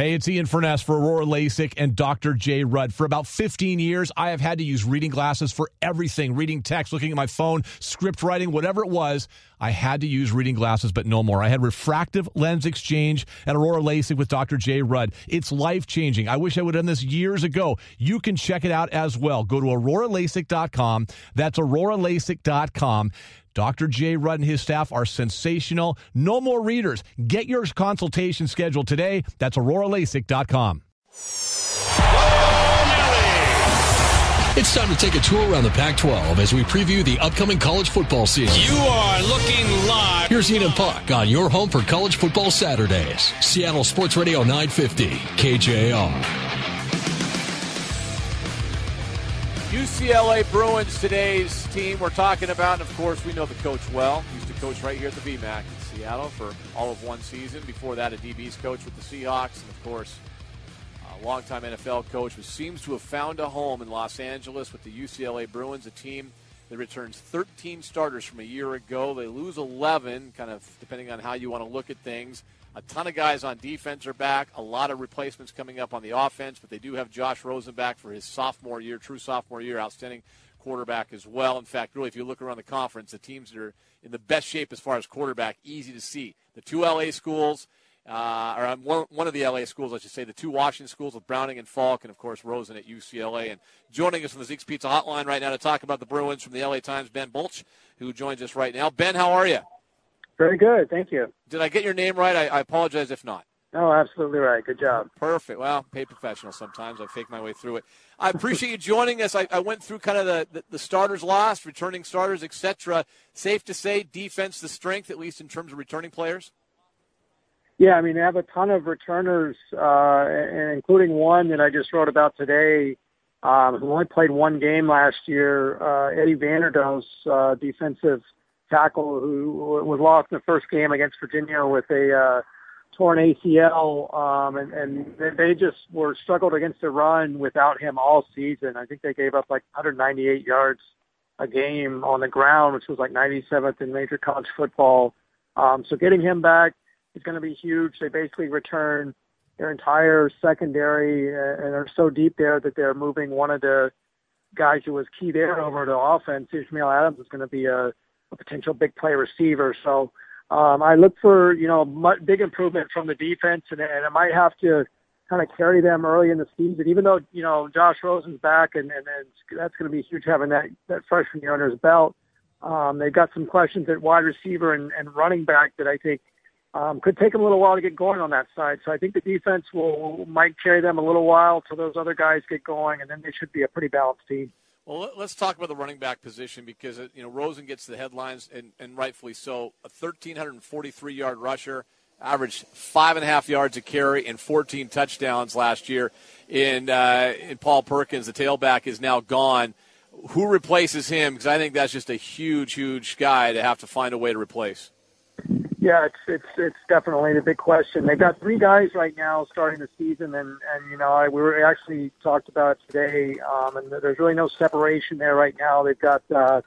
Hey, it's Ian Furness for Aurora LASIK and Dr. J. Rudd. For about 15 years, I have had to use reading glasses for everything reading text, looking at my phone, script writing, whatever it was. I had to use reading glasses, but no more. I had refractive lens exchange at Aurora LASIK with Dr. J. Rudd. It's life changing. I wish I would have done this years ago. You can check it out as well. Go to auroralasik.com. That's auroralasik.com. Dr. J. Rudd and his staff are sensational. No more readers. Get your consultation scheduled today. That's auroralasik.com. It's time to take a tour around the Pac 12 as we preview the upcoming college football season. You are looking live. Here's Ian and Puck on your home for college football Saturdays. Seattle Sports Radio 950, KJR. UCLA Bruins, today's team we're talking about. And of course, we know the coach well. Used to coach right here at the VMAC in Seattle for all of one season. Before that, a DB's coach with the Seahawks. And of course, a longtime NFL coach who seems to have found a home in Los Angeles with the UCLA Bruins, a team that returns 13 starters from a year ago. They lose 11, kind of depending on how you want to look at things. A ton of guys on defense are back. A lot of replacements coming up on the offense, but they do have Josh Rosen back for his sophomore year, true sophomore year, outstanding quarterback as well. In fact, really, if you look around the conference, the teams that are in the best shape as far as quarterback, easy to see. The two LA schools, uh, or um, one, one of the LA schools, I should say, the two Washington schools with Browning and Falk, and of course Rosen at UCLA. And joining us from the Zeke's Pizza Hotline right now to talk about the Bruins from the LA Times, Ben Bolch, who joins us right now. Ben, how are you? Very good, thank you. Did I get your name right? I, I apologize if not. No, absolutely right. Good job. Perfect. Well, paid professional sometimes. I fake my way through it. I appreciate you joining us. I, I went through kind of the, the, the starters lost, returning starters, etc. Safe to say, defense the strength, at least in terms of returning players? Yeah, I mean, they have a ton of returners, uh, including one that I just wrote about today, um, who only played one game last year, uh, Eddie Vanderdoes, uh, defensive – tackle who was lost in the first game against Virginia with a uh, torn ACL, um, and, and they just were struggled against the run without him all season. I think they gave up like 198 yards a game on the ground, which was like 97th in major college football. Um, so getting him back is going to be huge. They basically return their entire secondary uh, and are so deep there that they're moving one of the guys who was key there over to offense. Ishmael Adams is going to be a a potential big play receiver. So um, I look for you know big improvement from the defense, and, and it might have to kind of carry them early in the season. Even though you know Josh Rosen's back, and, and, and that's going to be huge having that that freshman year under his belt. Um, they've got some questions at wide receiver and, and running back that I think um, could take them a little while to get going on that side. So I think the defense will might carry them a little while till those other guys get going, and then they should be a pretty balanced team. Well, let's talk about the running back position because uh, you know Rosen gets the headlines and, and rightfully so. A 1,343 yard rusher, averaged five and a half yards a carry and 14 touchdowns last year. In uh, in Paul Perkins, the tailback is now gone. Who replaces him? Because I think that's just a huge, huge guy to have to find a way to replace. Yeah, it's it's it's definitely the big question. They've got three guys right now starting the season, and and you know I we were actually talked about today, um, and there's really no separation there right now. They've got uh,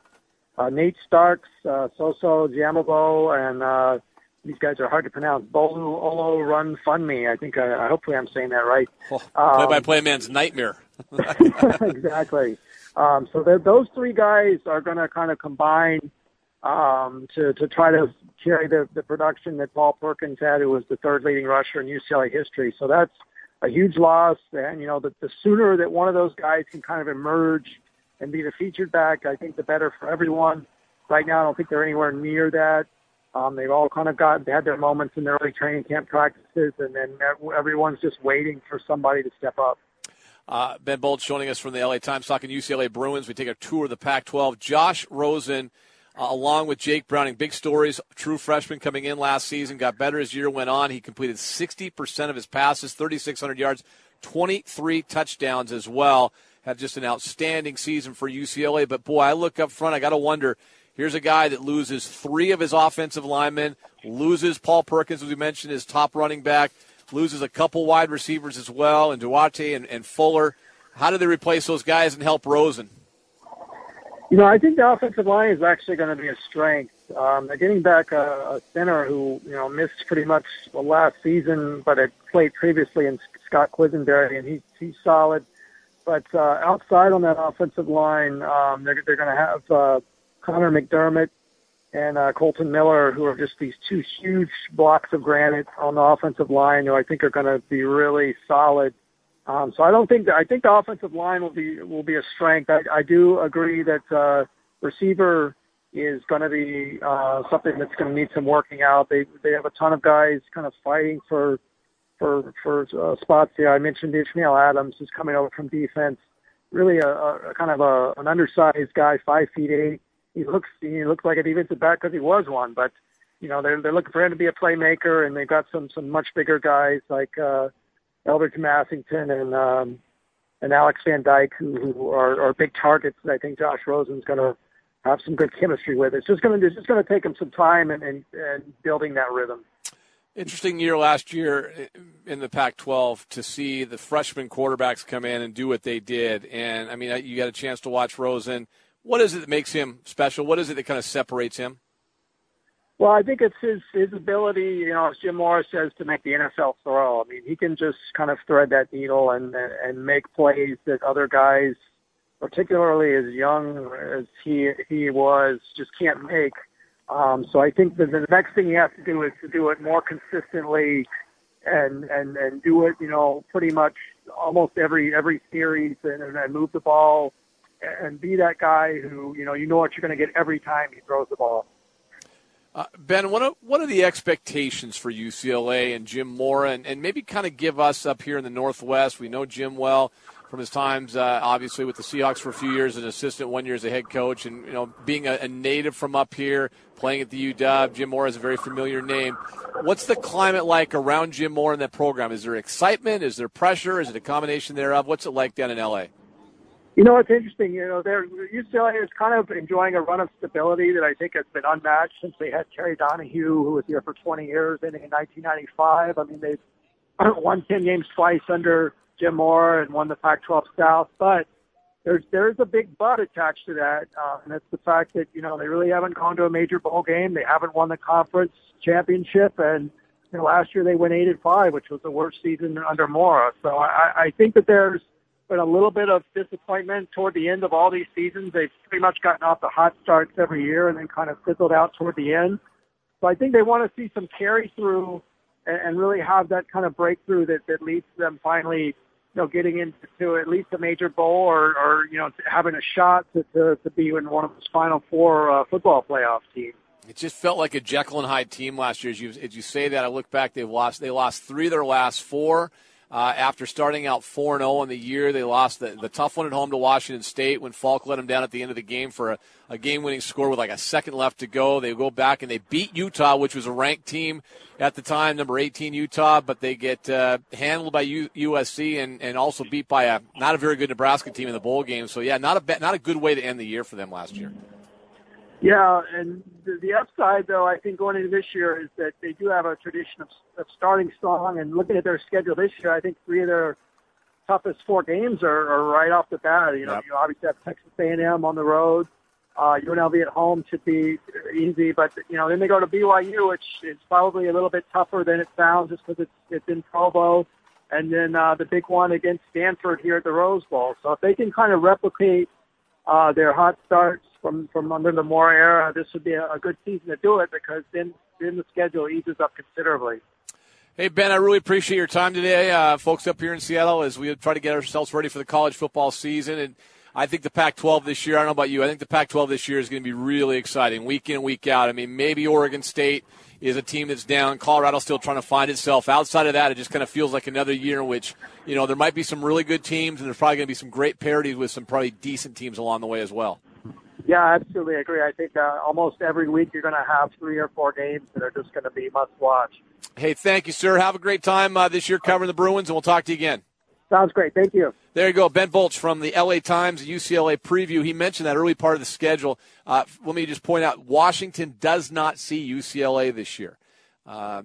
uh, Nate Starks, uh, Soso Jamabo, and uh, these guys are hard to pronounce. Bolu Olorunfunmi. I think uh, hopefully I'm saying that right. Oh, play by play man's nightmare. exactly. Um, so those three guys are going to kind of combine um, to to try to carry the, the production that Paul Perkins had, who was the third leading rusher in UCLA history. So that's a huge loss. And, you know, the, the sooner that one of those guys can kind of emerge and be the featured back, I think the better for everyone. Right now, I don't think they're anywhere near that. Um, they've all kind of got had their moments in their early training camp practices, and then everyone's just waiting for somebody to step up. Uh, ben Bolch joining us from the LA Times talking UCLA Bruins. We take a tour of the Pac 12. Josh Rosen uh, along with Jake Browning. Big stories. True freshman coming in last season, got better as year went on. He completed 60% of his passes, 3,600 yards, 23 touchdowns as well. Had just an outstanding season for UCLA. But boy, I look up front, I got to wonder. Here's a guy that loses three of his offensive linemen, loses Paul Perkins, as we mentioned, his top running back, loses a couple wide receivers as well, and Duarte and, and Fuller. How do they replace those guys and help Rosen? You know, I think the offensive line is actually going to be a strength. Um, they're getting back a, a center who you know missed pretty much the last season, but had played previously in Scott Quisenberry, and he's he's solid. But uh, outside on that offensive line, um, they're they're going to have uh, Connor McDermott and uh, Kolton Miller, who are just these two huge blocks of granite on the offensive line, who I think are going to be really solid. Um, so I don't think that, I think the offensive line will be will be a strength. I, I do agree that uh, receiver is going to be uh, something that's going to need some working out. They they have a ton of guys kind of fighting for for for uh, spots here. I mentioned Ishmael Adams, who's coming over from defense. Really a, a kind of a, an undersized guy, five feet eight he looks he looks like a defensive back because he was one, but you know they're they're looking for him to be a playmaker, and they've got some some much bigger guys like uh, Elbert Massington and um, and Alex Van Dyke who, who are, are big targets that I think Josh Rosen's going to have some good chemistry with. It's just going to it's just going to take him some time and, and and building that rhythm. Interesting year last year in the Pac-12 to see the freshman quarterbacks come in and do what they did, and I mean you got a chance to watch Rosen what is it that makes him special? What is it that kind of separates him? Well, I think it's his his ability, you know, as Jim Mora says, to make the NFL throw. I mean, he can just kind of thread that needle and and make plays that other guys, particularly as young as he he was, just can't make. Um, so I think that the next thing he has to do is to do it more consistently, and and and do it, you know, pretty much almost every every series, and, and move the ball and be that guy who you know you know what you're going to get every time he throws the ball. Uh, ben, what are, what are the expectations for UCLA and Jim Mora, and, and maybe kind of give us up here in the Northwest? We know Jim well from his times, uh, obviously with the Seahawks for a few years, an assistant, one year as a head coach, and you know being a, a native from up here, playing at the UW. Jim Mora is a very familiar name. What's the climate like around Jim Mora in that program? Is there excitement? Is there pressure? Is it a combination thereof? What's it like down in LA? You know, it's interesting. You know, they're, UCLA is kind of enjoying a run of stability that I think has been unmatched since they had Terry Donahue, who was here for 20 years, ending in 1995. I mean, they've won 10 games twice under Jim Mora and won the Pac-12 South. But there's there's a big but attached to that, uh, and it's the fact that you know they really haven't gone to a major bowl game. They haven't won the conference championship, and you know, last year they went eight and five, which was the worst season under Mora. So I, I think that there's been a little bit of disappointment toward the end of all these seasons. They've pretty much gotten off the hot starts every year and then kind of fizzled out toward the end. So I think they want to see some carry through and, and really have that kind of breakthrough that, that leads to them finally, you know, getting into at least a major bowl or, or you know, having a shot to, to, to be in one of those final four uh, football playoff teams. It just felt like a Jekyll and Hyde team last year. As you, as you say that, I look back, they've lost, they lost three of their last four. Uh, after starting out 4 0 in the year, they lost the, the tough one at home to Washington State when Falk let them down at the end of the game for a, a game winning score with like a second left to go. They go back and they beat Utah, which was a ranked team at the time, number 18 Utah, but they get uh, handled by U- USC and, and also beat by a not a very good Nebraska team in the bowl game. So, yeah, not a, not a good way to end the year for them last year. Yeah, and the, the upside, though, I think going into this year is that they do have a tradition of, of starting strong. And looking at their schedule this year, I think three of their toughest four games are, are right off the bat. You know, yep. you obviously have Texas A&M on the road. Uh, UNLV at home should be easy, but you know, then they go to BYU, which is probably a little bit tougher than it sounds, just because it's it's in Provo, and then uh, the big one against Stanford here at the Rose Bowl. So if they can kind of replicate uh, their hot starts from from under the Mora era, this would be a, a good season to do it because then then the schedule eases up considerably. Hey Ben, I really appreciate your time today, uh, folks up here in Seattle, as we try to get ourselves ready for the college football season. And I think the Pac-12 this year. I don't know about you. I think the Pac-12 this year is going to be really exciting, week in week out. I mean, maybe Oregon State is a team that's down. Colorado still trying to find itself. Outside of that, it just kind of feels like another year in which you know there might be some really good teams, and there's probably going to be some great parodies with some probably decent teams along the way as well. Yeah, I absolutely agree. I think uh, almost every week you're going to have three or four games that are just going to be must watch. Hey, thank you, sir. Have a great time uh, this year covering the Bruins, and we'll talk to you again. Sounds great. Thank you. There you go. Ben Bolch from the LA Times UCLA preview. He mentioned that early part of the schedule. Uh, let me just point out Washington does not see UCLA this year. Uh,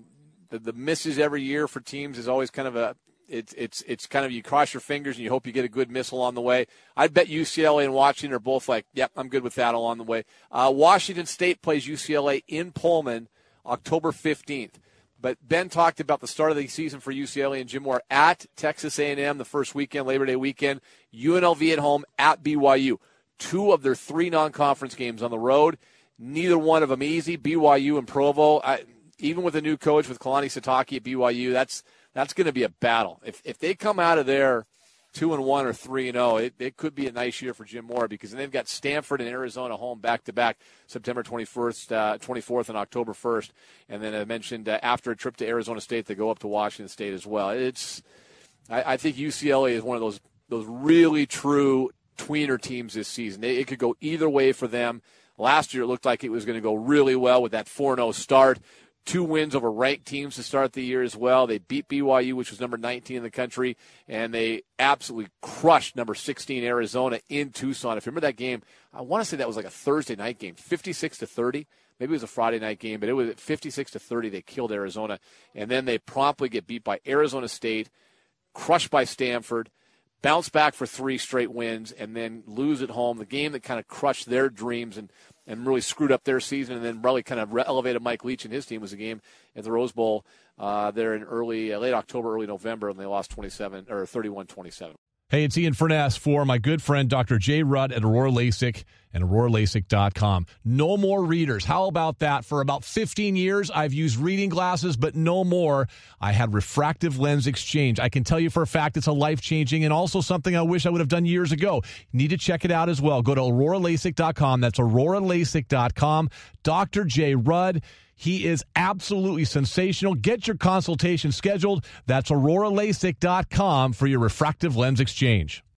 the, the misses every year for teams is always kind of a it's it's it's kind of you cross your fingers and you hope you get a good missile on the way. I bet UCLA and Washington are both like, yep, I'm good with that along the way. Uh, Washington State plays UCLA in Pullman October 15th. But Ben talked about the start of the season for UCLA and Jim Mora at Texas A&M the first weekend, Labor Day weekend. UNLV at home at BYU. Two of their three non-conference games on the road. Neither one of them easy. BYU and Provo. I, even with a new coach with Kalani Sitake at BYU, that's that's going to be a battle. If if they come out of there two and one or three and zero, oh, it, it could be a nice year for Jim Mora because they've got Stanford and Arizona home back to back September 21st, uh, 24th, and October 1st, and then I mentioned uh, after a trip to Arizona State, they go up to Washington State as well. It's I, I think UCLA is one of those those really true tweener teams this season. It, it could go either way for them. Last year, it looked like it was going to go really well with that 4 0 start two wins over ranked teams to start the year as well. They beat BYU, which was number 19 in the country, and they absolutely crushed number 16 Arizona in Tucson. If you remember that game, I want to say that was like a Thursday night game, 56 to 30. Maybe it was a Friday night game, but it was 56 to 30. They killed Arizona, and then they promptly get beat by Arizona State, crushed by Stanford bounce back for three straight wins and then lose at home. The game that kind of crushed their dreams and and really screwed up their season, and then really kind of elevated Mike Leach and his team was a game at the Rose Bowl uh, there in early, uh, late October, early November, and they lost 27 or 31-27. Hey, it's Ian Furness for my good friend Dr. Jay Rudd at Aurora LASIK and AuroraLASIK.com. No more readers. How about that? For about 15 years, I've used reading glasses, but no more. I had refractive lens exchange. I can tell you for a fact it's a life changing and also something I wish I would have done years ago. Need to check it out as well. Go to AuroraLASIK.com. That's AuroraLASIK.com. Dr. Jay Rudd. He is absolutely sensational. Get your consultation scheduled. That's auroralasik.com for your refractive lens exchange.